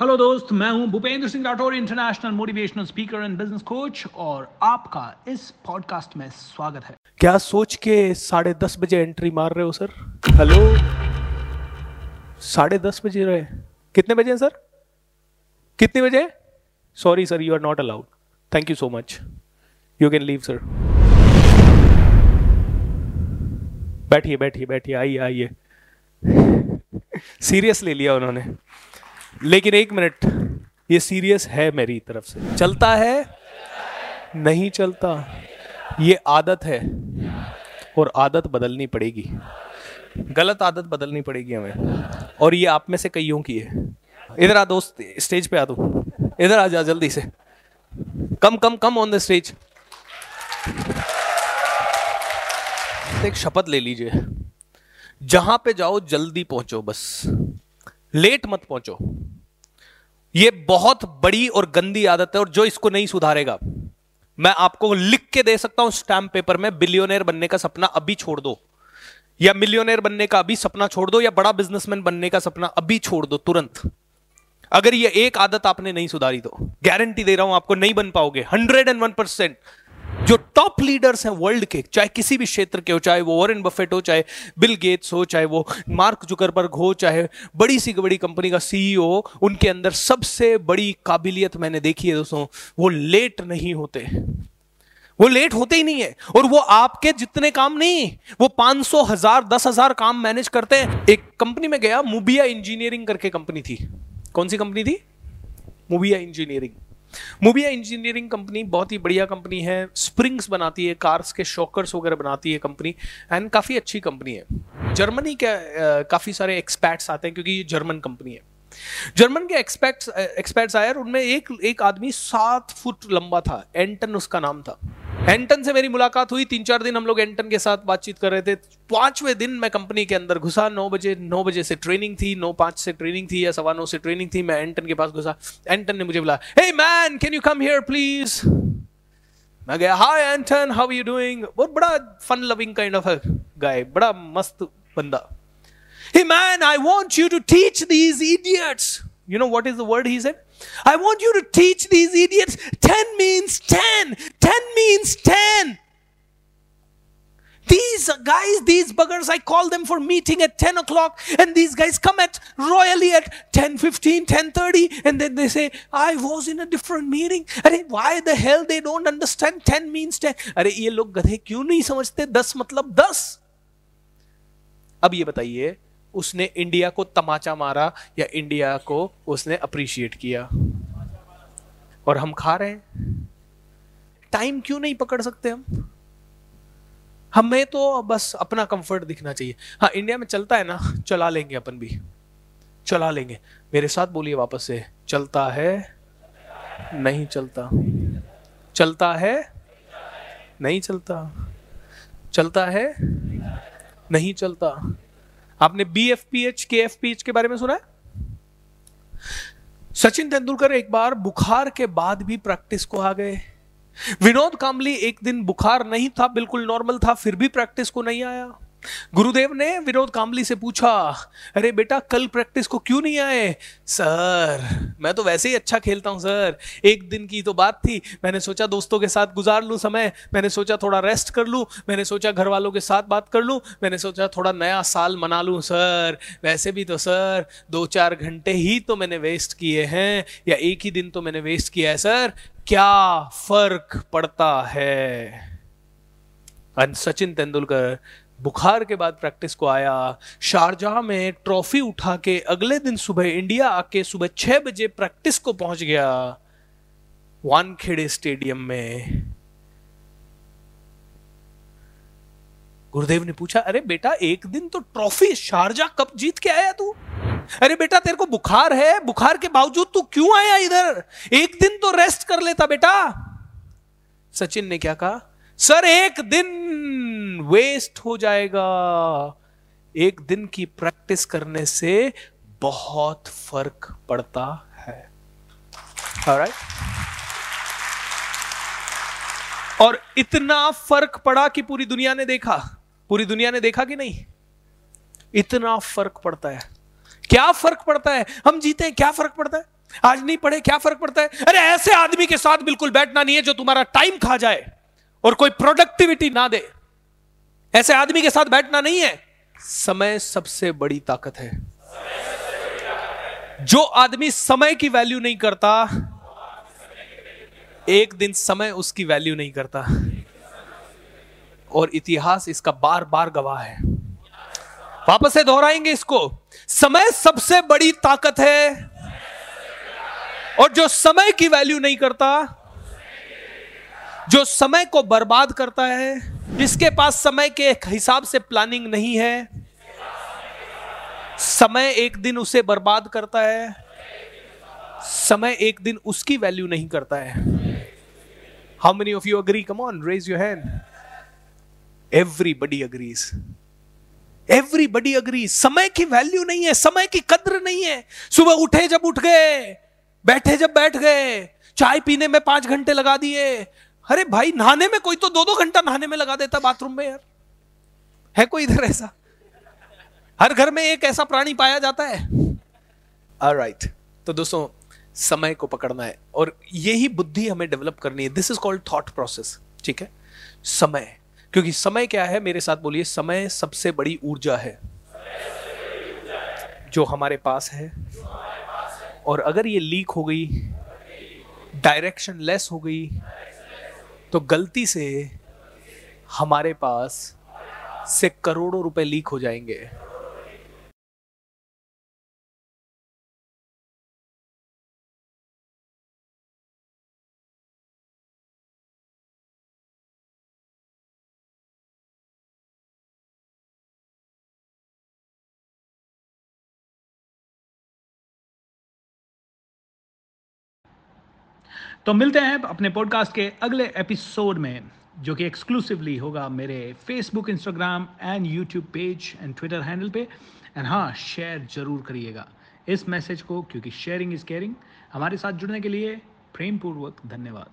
Hello दोस्त मैं हूँ Bhupendra Singh Rathore international motivational speaker and business coach और आपका इस पॉडकास्ट में स्वागत है। क्या सोच के साढ़े दस बजे एंट्री मार रहे हो सर हेलो? साढ़े दस बजे रहे। कितने बजे हैं सर कितने बजे? Sorry sir you are not allowed thank you so much you can leave sir बैठिए बैठिए बैठिए। आइए आइए। सीरियस ले लिया उन्होंने। लेकिन एक मिनट, ये सीरियस है मेरी तरफ़ से। चलता है? नहीं चलता। ये आदत है और आदत बदलनी पड़ेगी। गलत आदत बदलनी पड़ेगी हमें। और ये आप में से कईयों की है। इधर आ दोस्त, स्टेज पे आ दो इधर आ जा जल्दी से। Come come come on the stage एक शपथ ले लीजिए। जहाँ पे जाओ, जल्दी पहुंचो बस। लेट मत पहुंचो। ये बहुत बड़ी और गंदी आदत है और जो इसको नहीं सुधारेगा, मैं आपको लिख के दे सकता हूँ स्टैम्प पेपर में, बिलियोनियर बनने का सपना अभी छोड़ दो। या मिलियोनियर बनने का अभी सपना छोड़ दो, या बड़ा बिजनेसमैन बनने का सपना अभी छोड़ दो तुरंत। अगर ये एक आदत आपने नहीं सुधारी तो गारंटी दे रहा हूँ आपको नहीं बन पाओगे हंड्रेड एंड वन परसेंट जो टॉप लीडर्स हैं वर्ल्ड के, चाहे किसी भी क्षेत्र के हो, चाहे वो वॉरेन बफेट हो, चाहे बिल गेट्स हो, चाहे वो मार्क जुकरबर्ग हो, चाहे बड़ी सी बड़ी कंपनी का सीईओ उनके अंदर सबसे बड़ी काबिलियत मैंने देखी है दोस्तों, वो लेट नहीं होते। वो लेट होते ही नहीं है, और वो आपके जितने काम नहीं, वो पाँच सौ, हज़ार, दस हज़ार काम मैनेज करते हैं। एक कंपनी में गया मुबिया इंजीनियरिंग करके कंपनी थी। कौन सी कंपनी थी? Mubea engineering Mubea engineering company बहुत ही बढ़िया कंपनी है। स्प्रिंग्स बनाती है कार्स के शॉकर्स वगैरह बनाती है कंपनी एंड काफ़ी अच्छी कंपनी है। जर्मनी के काफ़ी सारे एक्सपैट्स आते हैं क्योंकि ये जर्मन कंपनी है। जर्मन के एक्सपर्ट्स एक्सपर्ट्स आए उनमें एक एक आदमी सात फुट लंबा था एंटन उसका नाम था। एंटन से मेरी मुलाकात हुई। तीन चार दिन हम लोग एंटन के साथ बातचीत कर रहे थे। पाँचवें दिन मैं कंपनी के अंदर घुसा। नौ बजे नौ बजे से ट्रेनिंग थी, नौ पाँच से ट्रेनिंग थी या सवा नौ से ट्रेनिंग थी। मैं एंटन के पास घुसा। एंटन ने मुझे बोला hey man can you come here please मैं गया hi Anton how you doing बहुत बड़ा fun loving kind of guy बड़ा मस्त बंदा। Hey man I want you to teach these idiots You know what is the word he said I want you to teach these idiots 10 means 10. 10 means 10. These guys, these buggers, I call them for meeting at 10 o'clock, and these guys come at royally at 10 15, 10 30, and then they say, I was in a different meeting. अरे why the hell they don't understand 10 means 10? अरे ये लोग गधे क्यों नहीं समझते 10 मतलब 10? अब ये बताइए उसने इंडिया को तमाचा मारा या इंडिया को उसने अप्रिशिएट किया। और हम खा रहे हैं। टाइम क्यों नहीं पकड़ सकते हम? हमें तो बस अपना कंफर्ट दिखना चाहिए। हाँ इंडिया में चलता है ना, चला लेंगे अपन भी। चला लेंगे। मेरे साथ बोलिए वापस से। चलता है, नहीं चलता। चलता है, नहीं चलता। चलता है, नहीं चलता। आपने बी एफ़ पी एच के एफ़ पी एच के बारे में सुना है? सचिन तेंदुलकर एक बार बुखार के बाद भी प्रैक्टिस को आ गए। विनोद कामली एक दिन बुखार नहीं था, बिल्कुल नॉर्मल था, फिर भी प्रैक्टिस को नहीं आया। गुरुदेव ने विनोद कामली से पूछा, अरे बेटा, कल प्रैक्टिस को क्यों नहीं आए? सर, मैं तो वैसे ही अच्छा खेलता हूँ, सर। एक दिन की तो बात थी। मैंने सोचा दोस्तों के साथ गुजार लूँ समय। मैंने सोचा थोड़ा रेस्ट कर लूँ। मैंने सोचा घर वालों के साथ बात कर लूँ। मैंने सोचा थोड़ा नया साल मना लूँ, सर। वैसे भी तो सर दो चार घंटे ही तो मैंने वेस्ट किए हैं, या एक ही दिन तो मैंने वेस्ट किया है, सर। क्या फ़र्क पड़ता है? सचिन तेंदुलकर बुखार के बाद प्रैक्टिस को आया। शारजहां में ट्रॉफी उठा के अगले दिन सुबह इंडिया आके सुबह छह बजे प्रैक्टिस को पहुँच गया। वानखेड़े स्टेडियम में। गुरुदेव ने पूछा, अरे बेटा, एक दिन तो ट्रॉफी शारजा कप जीत के आया तू? अरे बेटा, तेरे को बुखार है। बुखार के बावजूद तू क्यों आया इधर? एक दिन तो रेस्ट कर लेता बेटा। सचिन ने क्या कहा, सर, एक दिन वेस्ट हो जाएगा। एक दिन की प्रैक्टिस करने से बहुत फ़र्क पड़ता है। Right? और इतना फ़र्क पड़ा कि पूरी दुनिया ने देखा। पूरी दुनिया ने देखा कि नहीं? इतना फ़र्क पड़ता है। क्या फ़र्क पड़ता है? हम जीते हैं, क्या फ़र्क पड़ता है? आज नहीं पढ़े, क्या फ़र्क पड़ता है? अरे ऐसे आदमी के साथ बिल्कुल बैठना नहीं है जो तुम्हारा टाइम खा जाए और कोई प्रोडक्टिविटी ना दे। ऐसे आदमी के साथ बैठना नहीं है। समय सबसे बड़ी ताकत है। जो आदमी समय की वैल्यू नहीं करता, एक दिन समय उसकी वैल्यू नहीं करता। और इतिहास इसका बार बार गवाह है। वापस से दोहराएँगे इसको। समय सबसे बड़ी ताकत है। और जो समय की वैल्यू नहीं करता, जो समय को बर्बाद करता है जिसके पास समय के हिसाब से प्लानिंग नहीं है, समय एक दिन उसे बर्बाद करता है, समय एक दिन उसकी वैल्यू नहीं करता है। How many of you agree come on raise your hand everybody agrees everybody agree समय की वैल्यू नहीं है, समय की कद्र नहीं है। सुबह उठे जब उठ गए, बैठे जब बैठ गए, चाय पीने में पाँच घंटे लगा दिए अरे भाई, नहाने में कोई तो दो दो घंटा नहाने में लगा देता बाथरूम में यार। है कोई इधर ऐसा? हर घर में एक ऐसा प्राणी पाया जाता है। Right right. तो दोस्तों, समय को पकड़ना है और यही बुद्धि हमें डेवलप करनी है। This is called thought process ठीक है? समय। क्योंकि समय क्या है? मेरे साथ बोलिए, समय सबसे बड़ी ऊर्जा है। जो हमारे पास है। और अगर ये लीक हो गई डायरेक्शन लेस हो गई तो गलती से हमारे पास से करोड़ों रुपए लीक हो जाएँगे। तो मिलते हैं अपने पॉडकास्ट के अगले एपिसोड में, जो कि एक्सक्लूसिवली होगा मेरे Facebook Instagram and YouTube page and Twitter handle पे। एंड हाँ शेयर ज़रूर करिएगा इस मैसेज को, क्योंकि शेयरिंग इज़ केयरिंग हमारे साथ जुड़ने के लिए प्रेमपूर्वक धन्यवाद।